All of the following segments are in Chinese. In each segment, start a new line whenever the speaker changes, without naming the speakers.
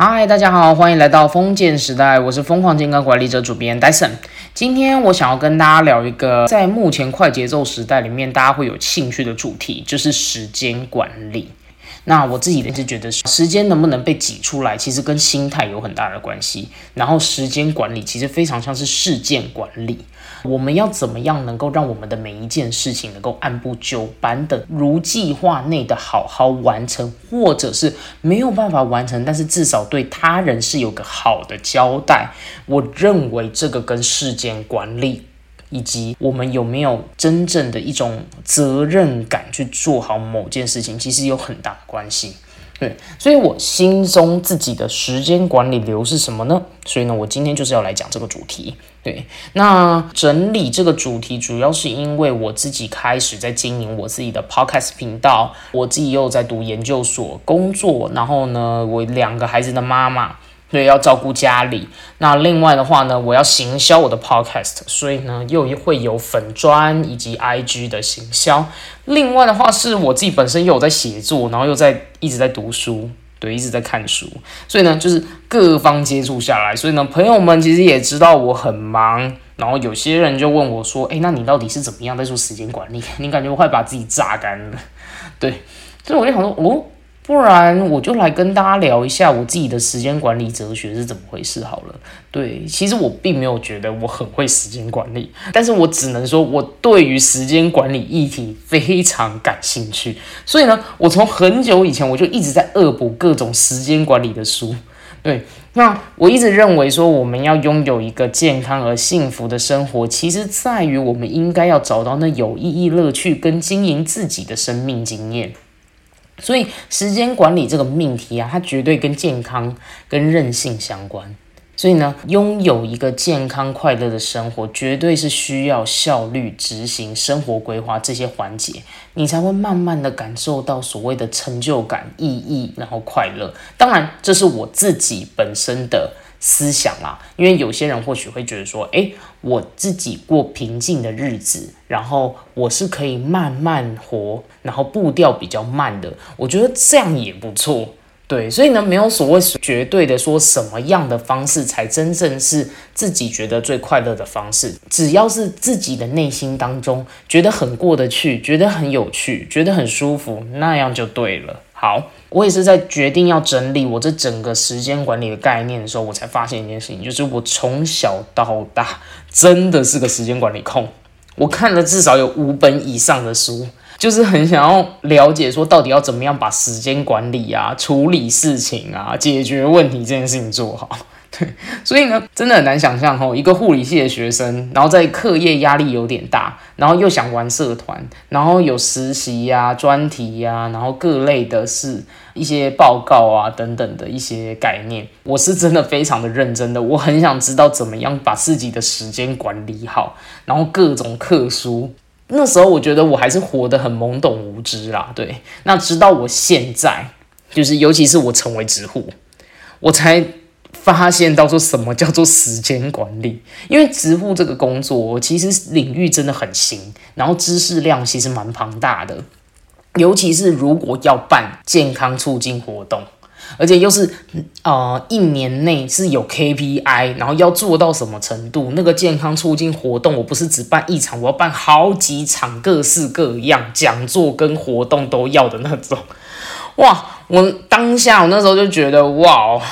嗨，大家好，欢迎来到封建时代，我是疯狂健康管理者主编 Dyson。今天我想要跟大家聊一个在目前快节奏时代里面大家会有兴趣的主题，就是时间管理。那我自己也是觉得，时间能不能被挤出来，其实跟心态有很大的关系。然后时间管理其实非常像是事件管理，我们要怎么样能够让我们的每一件事情能够按部就班的如计划内的好好完成，或者是没有办法完成，但是至少对他人是有个好的交代。我认为这个跟事件管理。以及我们有没有真正的一种责任感去做好某件事情，其实有很大的关系。对，所以我心中自己的时间管理流是什么呢？所以呢，我今天就是要来讲这个主题。对，那整理这个主题，主要是因为我自己开始在经营我自己的 podcast 频道，我自己又在读研究所工作，然后呢，我两个孩子的妈妈。对，要照顾家里。那另外的话呢，我要行销我的 podcast，所以呢，又会有粉砖以及 IG 的行销。另外的话，是我自己本身又有在写作，然后又在一直在读书，对，一直在看书。所以呢，就是各方接触下来，所以呢，朋友们其实也知道我很忙。然后有些人就问我说：“哎，那你到底是怎么样在做时间管理？你感觉我快把自己榨干了？”对，所以我就想说，哦。不然我就来跟大家聊一下我自己的时间管理哲学是怎么回事好了。对，其实我并没有觉得我很会时间管理，但是我只能说我对于时间管理议题非常感兴趣。所以呢，我从很久以前我就一直在恶补各种时间管理的书。对，那我一直认为说我们要拥有一个健康而幸福的生活，其实在于我们应该要找到那有意义、乐趣跟经营自己的生命经验。所以，时间管理这个命题啊，它绝对跟健康、跟韧性相关。所以呢，拥有一个健康快乐的生活，绝对是需要效率执行生活规划这些环节，你才会慢慢的感受到所谓的成就感、意义，然后快乐。当然，这是我自己本身的。思想啦，因为有些人或许会觉得说，诶，我自己过平静的日子，然后我是可以慢慢活，然后步调比较慢的，我觉得这样也不错，对，所以呢，没有所谓绝对的说什么样的方式才真正是自己觉得最快乐的方式，只要是自己的内心当中觉得很过得去，觉得很有趣，觉得很舒服，那样就对了。好，我也是在决定要整理我这整个时间管理的概念的时候，我才发现一件事情，就是我从小到大真的是个时间管理控。我看了至少有五本以上的书，就是很想要了解说到底要怎么样把时间管理啊、处理事情啊、解决问题这件事情做好。对，所以呢，真的很难想象吼，一个护理系的学生，然后在课业压力有点大，然后又想玩社团，然后有实习呀、专题呀，然后各类的是一些报告啊等等的一些概念。我是真的非常的认真的，我很想知道怎么样把自己的时间管理好，然后各种课书。那时候我觉得我还是活得很懵懂无知啦。对，那直到我现在，就是尤其是我成为职护，我才。发现到说什么叫做时间管理？因为植护这个工作其实领域真的很新，然后知识量其实蛮庞大的。尤其是如果要办健康促进活动，而且又是呃一年内是有 KPI，然后要做到什么程度？那个健康促进活动，我不是只办一场，我要办好几场，各式各样讲座跟活动都要的那种。哇！我当下我那时候就觉得哇哦！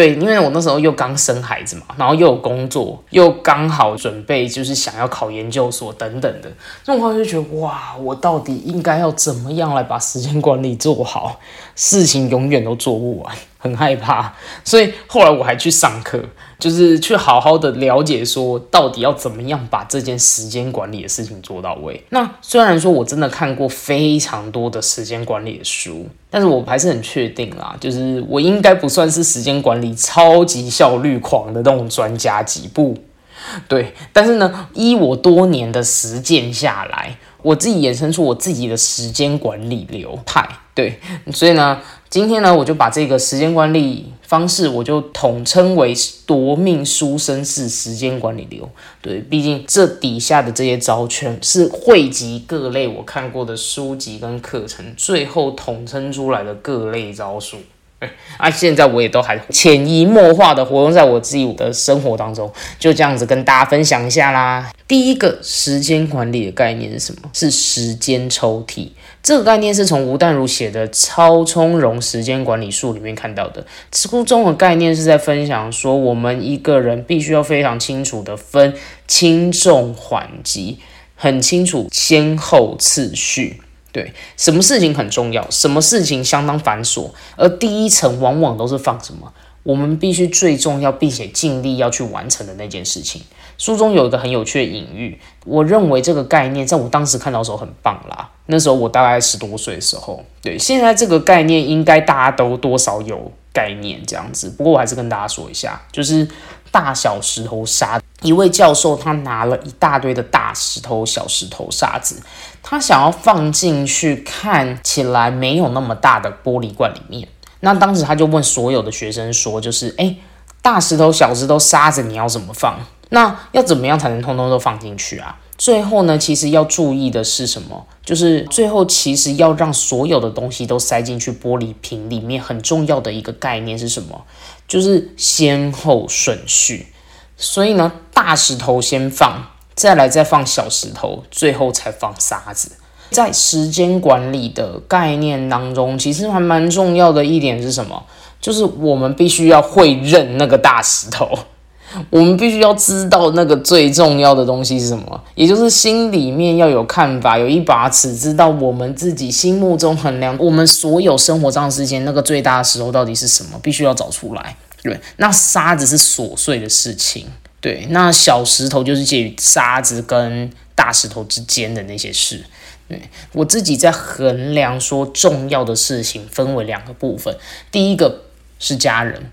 对，因为我那时候又刚生孩子嘛，然后又有工作，又刚好准备就是想要考研究所等等的，那种话就觉得哇，我到底应该要怎么样来把时间管理做好？事情永远都做不完，很害怕，所以后来我还去上课。就是去好好的了解，说到底要怎么样把这件时间管理的事情做到位。那虽然说我真的看过非常多的时间管理的书，但是我还是很确定啦，就是我应该不算是时间管理超级效率狂的那种专家级步。对，但是呢，依我多年的实践下来，我自己衍生出我自己的时间管理流派。对，所以呢，今天呢，我就把这个时间管理。方式我就统称为夺命书生式时间管理流。对，毕竟这底下的这些招全是汇集各类我看过的书籍跟课程，最后统称出来的各类招数。啊，现在我也都还潜移默化的活用在我自己的生活当中，就这样子跟大家分享一下啦。第一个时间管理的概念是什么？是时间抽屉。这个概念是从吴淡如写的《超从容时间管理术》里面看到的。书中的概念是在分享说，我们一个人必须要非常清楚的分轻重缓急，很清楚先后次序。对，什么事情很重要，什么事情相当繁琐，而第一层往往都是放什么，我们必须最重要并且尽力要去完成的那件事情。书中有一个很有趣的隐喻，我认为这个概念在我当时看到的时候很棒啦。那时候我大概十多岁的时候，对，现在这个概念应该大家都多少有概念这样子。不过我还是跟大家说一下，就是大小石头沙。一位教授他拿了一大堆的大石头、小石头、沙子，他想要放进去看起来没有那么大的玻璃罐里面。那当时他就问所有的学生说：“就是哎，大石头、小石头、沙子，你要怎么放？那要怎么样才能通通都放进去啊？”最后呢，其实要注意的是什么？就是最后其实要让所有的东西都塞进去玻璃瓶里面，很重要的一个概念是什么？就是先后顺序。所以呢，大石头先放，再来再放小石头，最后才放沙子。在时间管理的概念当中，其实还蛮重要的一点是什么？就是我们必须要会认那个大石头，我们必须要知道那个最重要的东西是什么，也就是心里面要有看法，有一把尺，知道我们自己心目中衡量我们所有生活上之间那个最大的石头到底是什么，必须要找出来。对，那沙子是琐碎的事情，对，那小石头就是介于沙子跟大石头之间的那些事。我自己在衡量说重要的事情，分为两个部分，第一个是家人，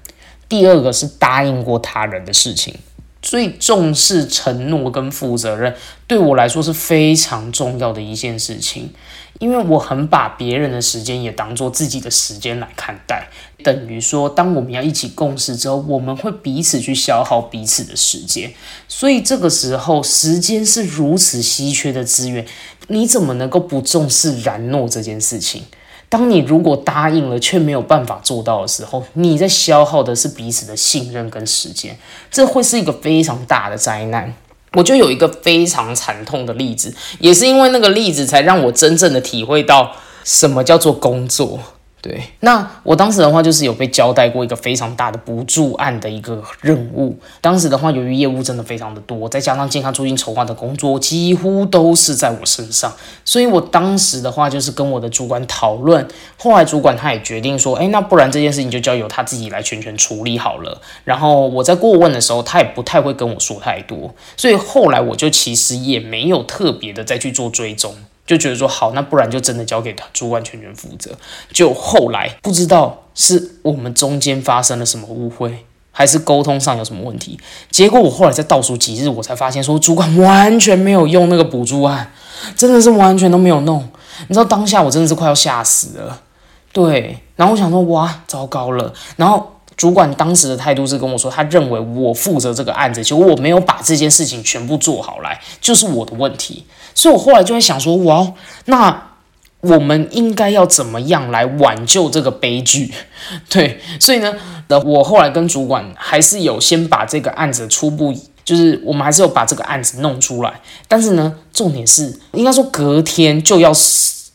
第二个是答应过他人的事情。最重视承诺跟负责任，对我来说是非常重要的一件事情。因为我很把别人的时间也当做自己的时间来看待，等于说，当我们要一起共事之后，我们会彼此去消耗彼此的时间，所以这个时候，时间是如此稀缺的资源，你怎么能够不重视然诺这件事情？当你如果答应了却没有办法做到的时候，你在消耗的是彼此的信任跟时间，这会是一个非常大的灾难。我就有一个非常惨痛的例子，也是因为那个例子，才让我真正的体会到什么叫做工作。对，那我当时的话就是有被交代过一个非常大的补助案的一个任务。当时的话，由于业务真的非常的多，再加上健康促进筹划的工作几乎都是在我身上，所以我当时的话就是跟我的主管讨论。后来主管他也决定说，哎，那不然这件事情就交由他自己来全权处理好了。然后我在过问的时候，他也不太会跟我说太多，所以后来我就其实也没有特别的再去做追踪。就觉得说好，那不然就真的交给他主管全权负责。就后来不知道是我们中间发生了什么误会，还是沟通上有什么问题。结果我后来在倒数几日，我才发现说主管完全没有用那个补助案，真的是完全都没有弄。你知道当下我真的是快要吓死了。对，然后我想说哇，糟糕了。然后。主管当时的态度是跟我说，他认为我负责这个案子，结果我没有把这件事情全部做好来，就是我的问题。所以我后来就会想说，哇，那我们应该要怎么样来挽救这个悲剧？对，所以呢，我后来跟主管还是有先把这个案子初步，就是我们还是有把这个案子弄出来。但是呢，重点是应该说隔天就要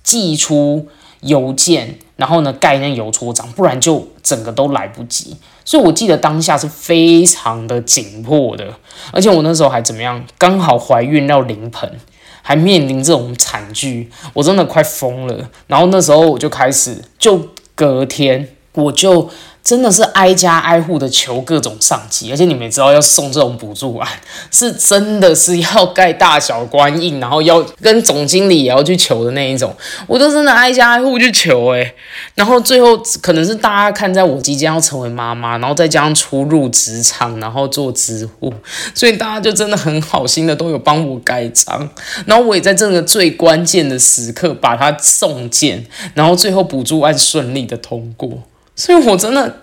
寄出邮件。然后呢，盖那邮戳章，不然就整个都来不及。所以我记得当下是非常的紧迫的，而且我那时候还怎么样？刚好怀孕要临盆，还面临这种惨剧，我真的快疯了。然后那时候我就开始，就隔天我就。真的是挨家挨户的求各种上级，而且你们也知道，要送这种补助案，是真的是要盖大小官印，然后要跟总经理也要去求的那一种。我都真的挨家挨户去求诶，然后最后可能是大家看在我即将要成为妈妈，然后再加上初入职场，然后做职务，所以大家就真的很好心的都有帮我盖章，然后我也在这个最关键的时刻把它送件，然后最后补助案顺利的通过。所以，我真的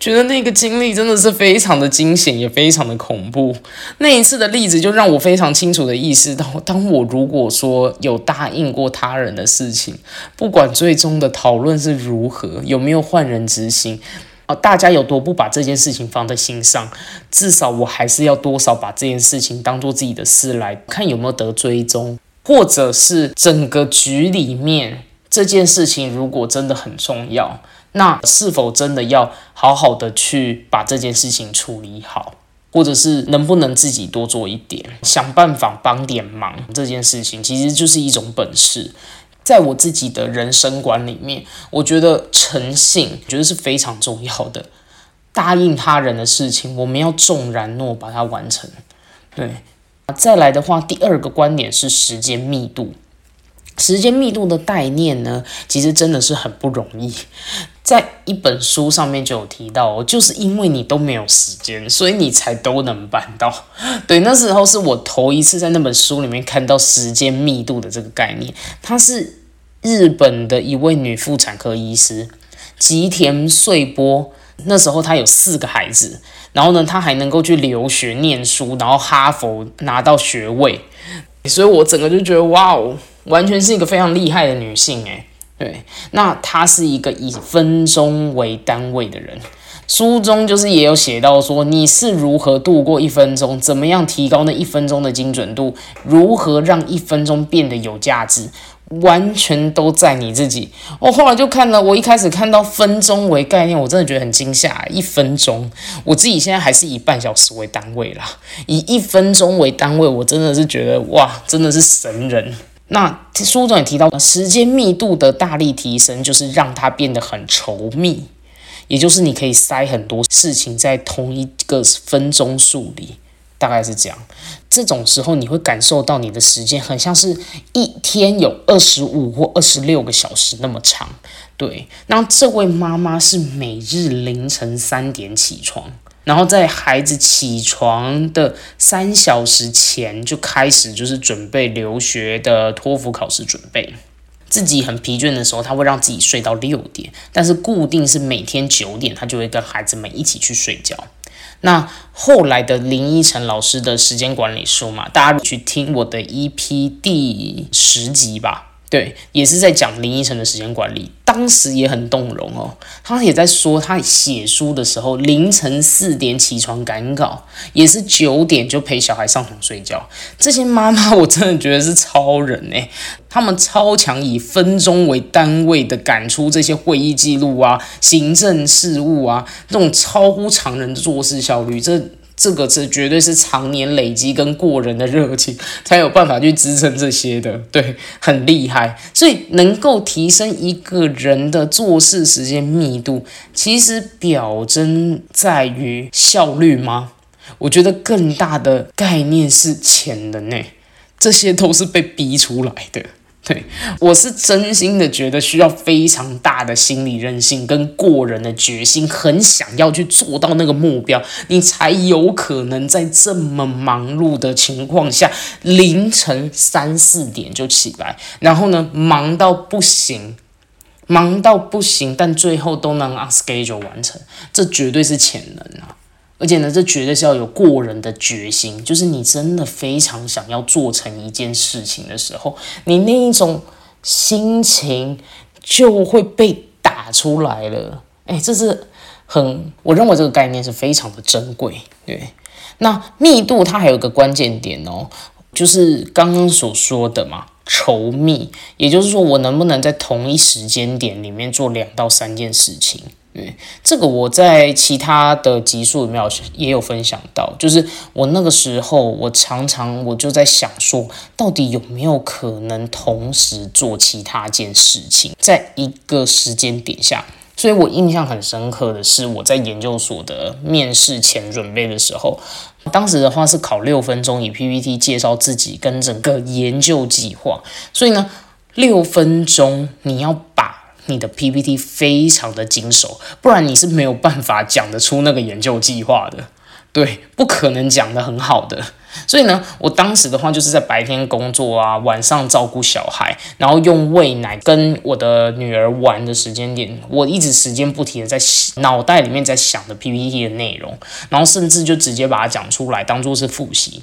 觉得那个经历真的是非常的惊险，也非常的恐怖。那一次的例子就让我非常清楚的意识到，当我如果说有答应过他人的事情，不管最终的讨论是如何，有没有换人执行，啊，大家有多不把这件事情放在心上，至少我还是要多少把这件事情当做自己的事来看有没有得追踪，或者是整个局里面这件事情如果真的很重要。那是否真的要好好的去把这件事情处理好，或者是能不能自己多做一点，想办法帮点忙？这件事情其实就是一种本事。在我自己的人生观里面，我觉得诚信，觉得是非常重要的。答应他人的事情，我们要重然诺把它完成。对，再来的话，第二个观点是时间密度。时间密度的概念呢，其实真的是很不容易。在一本书上面就有提到，就是因为你都没有时间，所以你才都能办到。对，那时候是我头一次在那本书里面看到时间密度的这个概念。她是日本的一位女妇产科医师吉田穗波。那时候她有四个孩子，然后呢，她还能够去留学念书，然后哈佛拿到学位。所以我整个就觉得，哇哦，完全是一个非常厉害的女性诶。对，那他是一个以分钟为单位的人，书中就是也有写到说你是如何度过一分钟，怎么样提高那一分钟的精准度，如何让一分钟变得有价值，完全都在你自己。我后来就看了，我一开始看到分钟为概念，我真的觉得很惊吓，一分钟，我自己现在还是以半小时为单位啦，以一分钟为单位，我真的是觉得哇，真的是神人。那书中也提到，时间密度的大力提升，就是让它变得很稠密，也就是你可以塞很多事情在同一个分钟数里，大概是这样。这种时候，你会感受到你的时间很像是一天有二十五或二十六个小时那么长。对，那这位妈妈是每日凌晨三点起床。然后在孩子起床的三小时前就开始，就是准备留学的托福考试准备。自己很疲倦的时候，他会让自己睡到六点，但是固定是每天九点，他就会跟孩子们一起去睡觉。那后来的林依晨老师的时间管理书嘛，大家去听我的 EP 第十集吧。对，也是在讲林依晨的时间管理，当时也很动容哦。他也在说，他写书的时候凌晨四点起床赶稿，也是九点就陪小孩上床睡觉。这些妈妈，我真的觉得是超人哎，他们超强，以分钟为单位的赶出这些会议记录啊、行政事务啊，这种超乎常人的做事效率，这。这个是绝对是常年累积跟过人的热情才有办法去支撑这些的，对，很厉害。所以能够提升一个人的做事时间密度，其实表征在于效率吗？我觉得更大的概念是潜能诶，这些都是被逼出来的。对，我是真心的觉得需要非常大的心理韧性跟过人的决心，很想要去做到那个目标，你才有可能在这么忙碌的情况下，凌晨三四点就起来，然后呢，忙到不行，忙到不行，但最后都能按 schedule 完成，这绝对是潜能啊！而且呢，这绝对是要有过人的决心，就是你真的非常想要做成一件事情的时候，你那一种心情就会被打出来了。哎，这是很，我认为这个概念是非常的珍贵。对，那密度它还有一个关键点哦，就是刚刚所说的嘛，稠密，也就是说，我能不能在同一时间点里面做两到三件事情。对，这个我在其他的集数里面也有分享到，就是我那个时候，我常常我就在想说，到底有没有可能同时做其他件事情，在一个时间点下。所以我印象很深刻的是，我在研究所的面试前准备的时候，当时的话是考六分钟以 PPT 介绍自己跟整个研究计划，所以呢，六分钟你要。你的 PPT 非常的精熟，不然你是没有办法讲得出那个研究计划的，对，不可能讲得很好的。所以呢，我当时的话就是在白天工作啊，晚上照顾小孩，然后用喂奶跟我的女儿玩的时间点，我一直时间不停的在脑袋里面在想的 PPT 的内容，然后甚至就直接把它讲出来，当做是复习。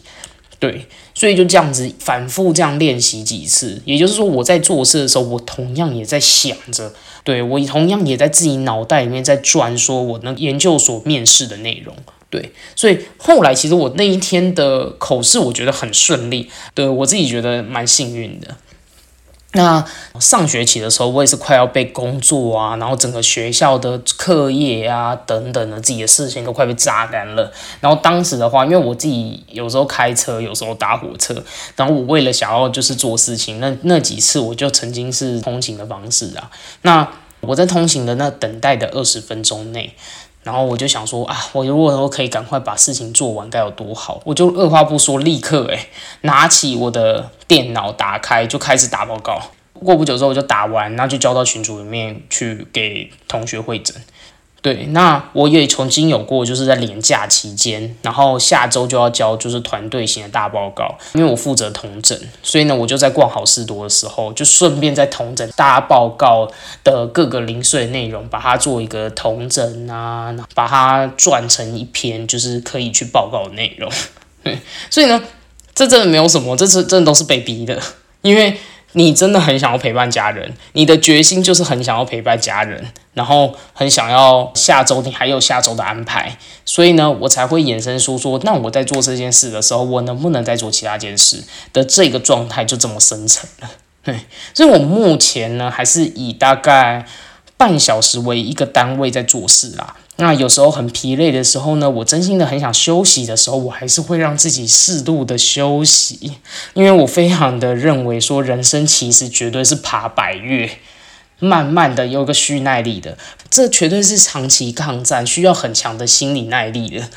对，所以就这样子反复这样练习几次，也就是说我在做事的时候，我同样也在想着，对我同样也在自己脑袋里面在转，说我那研究所面试的内容。对，所以后来其实我那一天的口试，我觉得很顺利，对我自己觉得蛮幸运的。那上学期的时候，我也是快要被工作啊，然后整个学校的课业啊等等的自己的事情都快被榨干了。然后当时的话，因为我自己有时候开车，有时候搭火车，然后我为了想要就是做事情，那那几次我就曾经是通勤的方式啊。那我在通勤的那等待的二十分钟内。然后我就想说啊，我如果说可以赶快把事情做完，该有多好！我就二话不说，立刻诶拿起我的电脑，打开就开始打报告。过不久之后，我就打完，然后就交到群组里面去给同学会诊。对，那我也曾经有过，就是在年假期间，然后下周就要交就是团队型的大报告，因为我负责同诊，所以呢，我就在逛好事多的时候，就顺便在同诊大报告的各个零碎内容，把它做一个同诊啊，把它转成一篇就是可以去报告的内容。对，所以呢，这真的没有什么，这是真的都是被逼的，因为。你真的很想要陪伴家人，你的决心就是很想要陪伴家人，然后很想要下周你还有下周的安排，所以呢，我才会衍生出说，那我在做这件事的时候，我能不能再做其他件事的这个状态就这么生成了。对，所以我目前呢，还是以大概半小时为一个单位在做事啦。那有时候很疲累的时候呢，我真心的很想休息的时候，我还是会让自己适度的休息，因为我非常的认为说，人生其实绝对是爬百越，慢慢的有个蓄耐力的，这绝对是长期抗战需要很强的心理耐力的。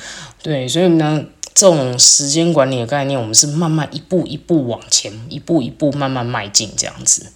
对，所以呢，这种时间管理的概念，我们是慢慢一步一步往前，一步一步慢慢迈进这样子。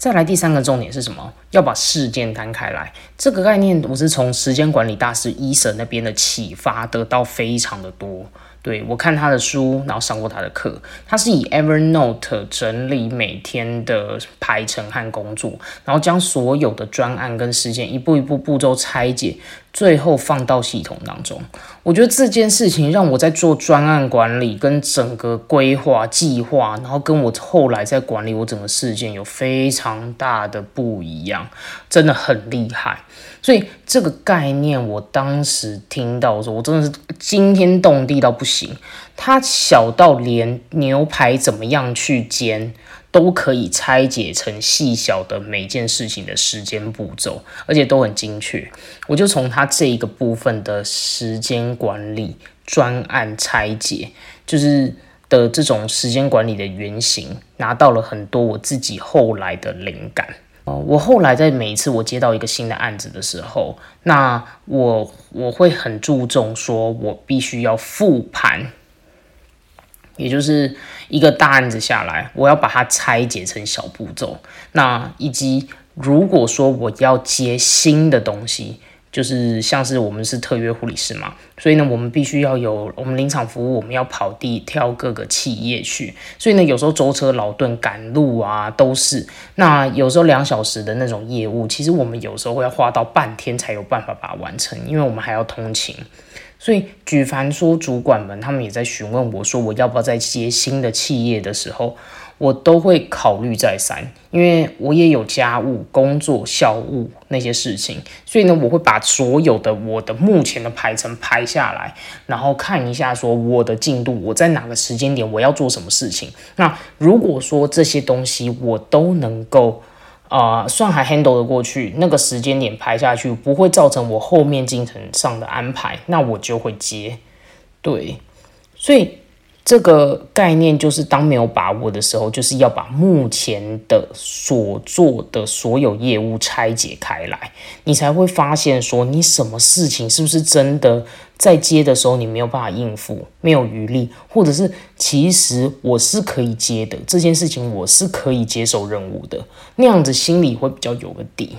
再来第三个重点是什么？要把事件摊开来。这个概念我是从时间管理大师伊森那边的启发得到非常的多。对我看他的书，然后上过他的课，他是以 Evernote 整理每天的排程和工作，然后将所有的专案跟事件一步一步步骤拆解。最后放到系统当中，我觉得这件事情让我在做专案管理跟整个规划计划，然后跟我后来在管理我整个事件有非常大的不一样，真的很厉害。所以这个概念，我当时听到的时候，我真的是惊天动地到不行。它小到连牛排怎么样去煎。都可以拆解成细小的每件事情的时间步骤，而且都很精确。我就从他这一个部分的时间管理专案拆解，就是的这种时间管理的原型，拿到了很多我自己后来的灵感。我后来在每一次我接到一个新的案子的时候，那我我会很注重说，我必须要复盘。也就是一个大案子下来，我要把它拆解成小步骤。那以及如果说我要接新的东西，就是像是我们是特约护理师嘛，所以呢，我们必须要有我们临场服务，我们要跑地挑各个企业去。所以呢，有时候舟车劳顿赶路啊，都是。那有时候两小时的那种业务，其实我们有时候会要花到半天才有办法把它完成，因为我们还要通勤。所以，举凡说主管们，他们也在询问我说，我要不要再接新的企业的时候，我都会考虑再三，因为我也有家务、工作、校务那些事情，所以呢，我会把所有的我的目前的排程排下来，然后看一下说我的进度，我在哪个时间点我要做什么事情。那如果说这些东西我都能够。啊，算还 handle 的过去，那个时间点排下去不会造成我后面进程上的安排，那我就会接。对，所以这个概念就是，当没有把握的时候，就是要把目前的所做的所有业务拆解开来，你才会发现说，你什么事情是不是真的。在接的时候，你没有办法应付，没有余力，或者是其实我是可以接的这件事情，我是可以接受任务的，那样子心里会比较有个底。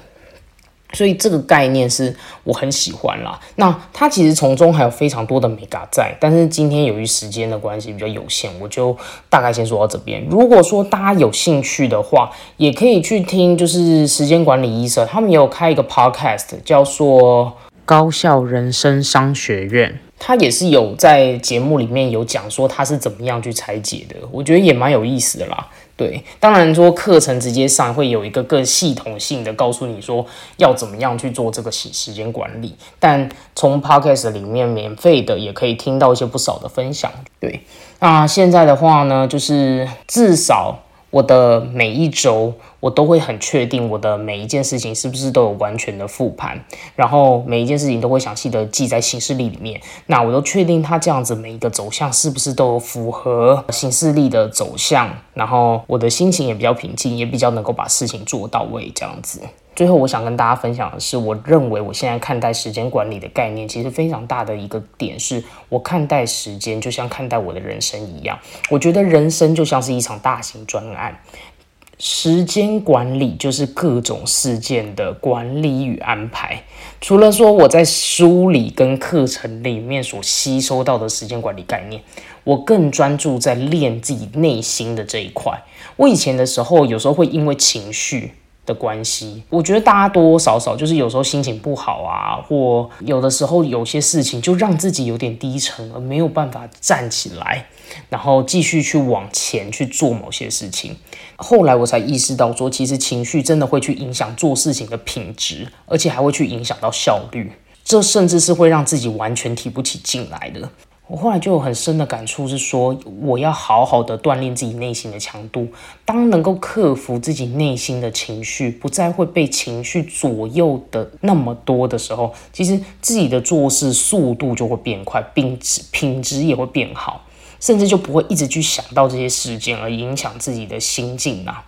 所以这个概念是我很喜欢啦。那它其实从中还有非常多的美感在，但是今天由于时间的关系比较有限，我就大概先说到这边。如果说大家有兴趣的话，也可以去听，就是时间管理医生他们也有开一个 podcast，叫做高效人生商学院。他也是有在节目里面有讲说他是怎么样去拆解的，我觉得也蛮有意思的啦。对，当然说课程直接上会有一个更系统性的告诉你说要怎么样去做这个时时间管理，但从 podcast 里面免费的也可以听到一些不少的分享。对，那现在的话呢，就是至少。我的每一周，我都会很确定我的每一件事情是不是都有完全的复盘，然后每一件事情都会详细的记在行事历里面。那我都确定它这样子每一个走向是不是都有符合行事历的走向，然后我的心情也比较平静，也比较能够把事情做到位，这样子。最后，我想跟大家分享的是，我认为我现在看待时间管理的概念，其实非常大的一个点是，我看待时间就像看待我的人生一样。我觉得人生就像是一场大型专案，时间管理就是各种事件的管理与安排。除了说我在书里跟课程里面所吸收到的时间管理概念，我更专注在练自己内心的这一块。我以前的时候，有时候会因为情绪。的关系，我觉得大家多多少少就是有时候心情不好啊，或有的时候有些事情就让自己有点低沉，而没有办法站起来，然后继续去往前去做某些事情。后来我才意识到，说其实情绪真的会去影响做事情的品质，而且还会去影响到效率，这甚至是会让自己完全提不起劲来的。我后来就有很深的感触，是说我要好好的锻炼自己内心的强度。当能够克服自己内心的情绪，不再会被情绪左右的那么多的时候，其实自己的做事速度就会变快，品质品质也会变好，甚至就不会一直去想到这些事件而影响自己的心境啊。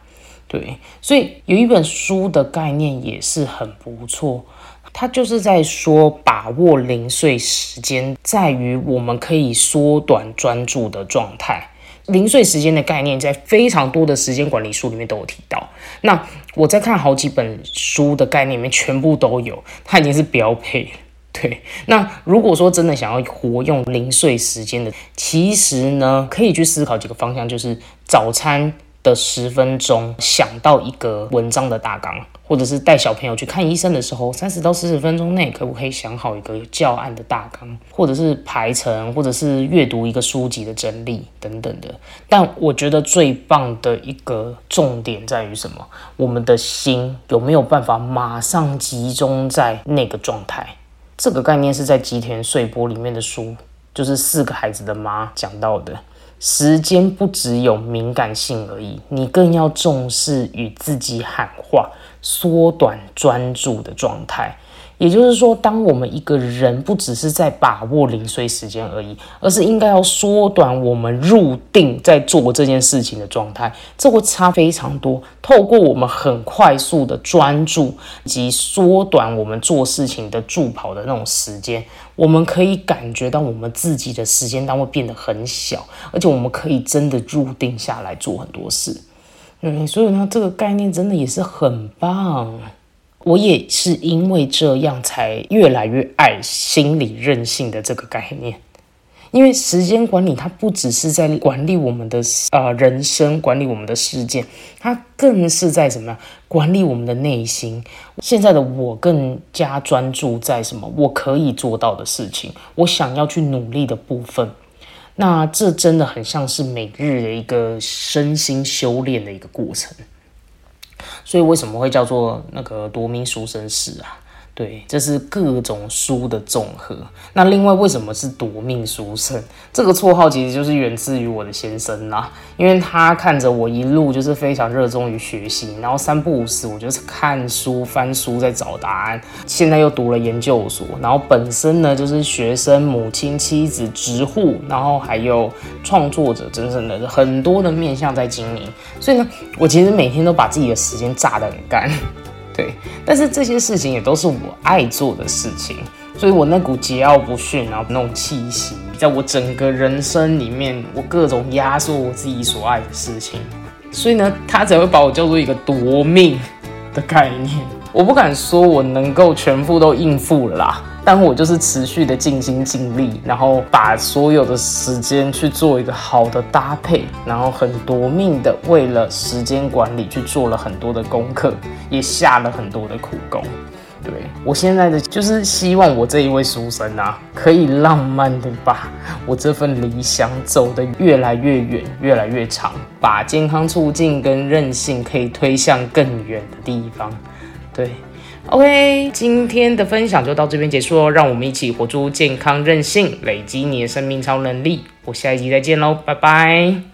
对，所以有一本书的概念也是很不错。他就是在说，把握零碎时间，在于我们可以缩短专注的状态。零碎时间的概念，在非常多的时间管理书里面都有提到。那我在看好几本书的概念里面，全部都有，它已经是标配。对，那如果说真的想要活用零碎时间的，其实呢，可以去思考几个方向，就是早餐。的十分钟想到一个文章的大纲，或者是带小朋友去看医生的时候，三十到四十分钟内可不可以想好一个教案的大纲，或者是排程，或者是阅读一个书籍的整理等等的。但我觉得最棒的一个重点在于什么？我们的心有没有办法马上集中在那个状态？这个概念是在吉田穗波里面的书，就是四个孩子的妈讲到的。时间不只有敏感性而已，你更要重视与自己喊话，缩短专注的状态。也就是说，当我们一个人不只是在把握零碎时间而已，而是应该要缩短我们入定在做这件事情的状态，这会差非常多。透过我们很快速的专注及缩短我们做事情的助跑的那种时间，我们可以感觉到我们自己的时间单位变得很小，而且我们可以真的入定下来做很多事。嗯，所以呢，这个概念真的也是很棒。我也是因为这样，才越来越爱心理韧性的这个概念。因为时间管理，它不只是在管理我们的呃人生，管理我们的事件，它更是在什么管理我们的内心。现在的我更加专注在什么？我可以做到的事情，我想要去努力的部分。那这真的很像是每日的一个身心修炼的一个过程。所以为什么会叫做那个夺命书生死啊？对，这是各种书的总和。那另外，为什么是夺命书生？这个绰号其实就是源自于我的先生啦，因为他看着我一路就是非常热衷于学习，然后三不五时我就是看书翻书在找答案。现在又读了研究所，然后本身呢就是学生、母亲、妻子、职户，然后还有创作者，真正的很多的面向在经营。所以呢，我其实每天都把自己的时间榨得很干。对，但是这些事情也都是我爱做的事情，所以我那股桀骜不驯，然后那种气息，在我整个人生里面，我各种压缩我自己所爱的事情，所以呢，他才会把我叫做一个夺命的概念。我不敢说我能够全部都应付了啦，但我就是持续的尽心尽力，然后把所有的时间去做一个好的搭配，然后很夺命的为了时间管理去做了很多的功课，也下了很多的苦功。对我现在的就是希望我这一位书生啊，可以浪漫的把我这份理想走得越来越远，越来越长，把健康促进跟韧性可以推向更远的地方。对，OK，今天的分享就到这边结束哦，让我们一起活出健康任性，累积你的生命超能力。我下一集再见喽，拜拜。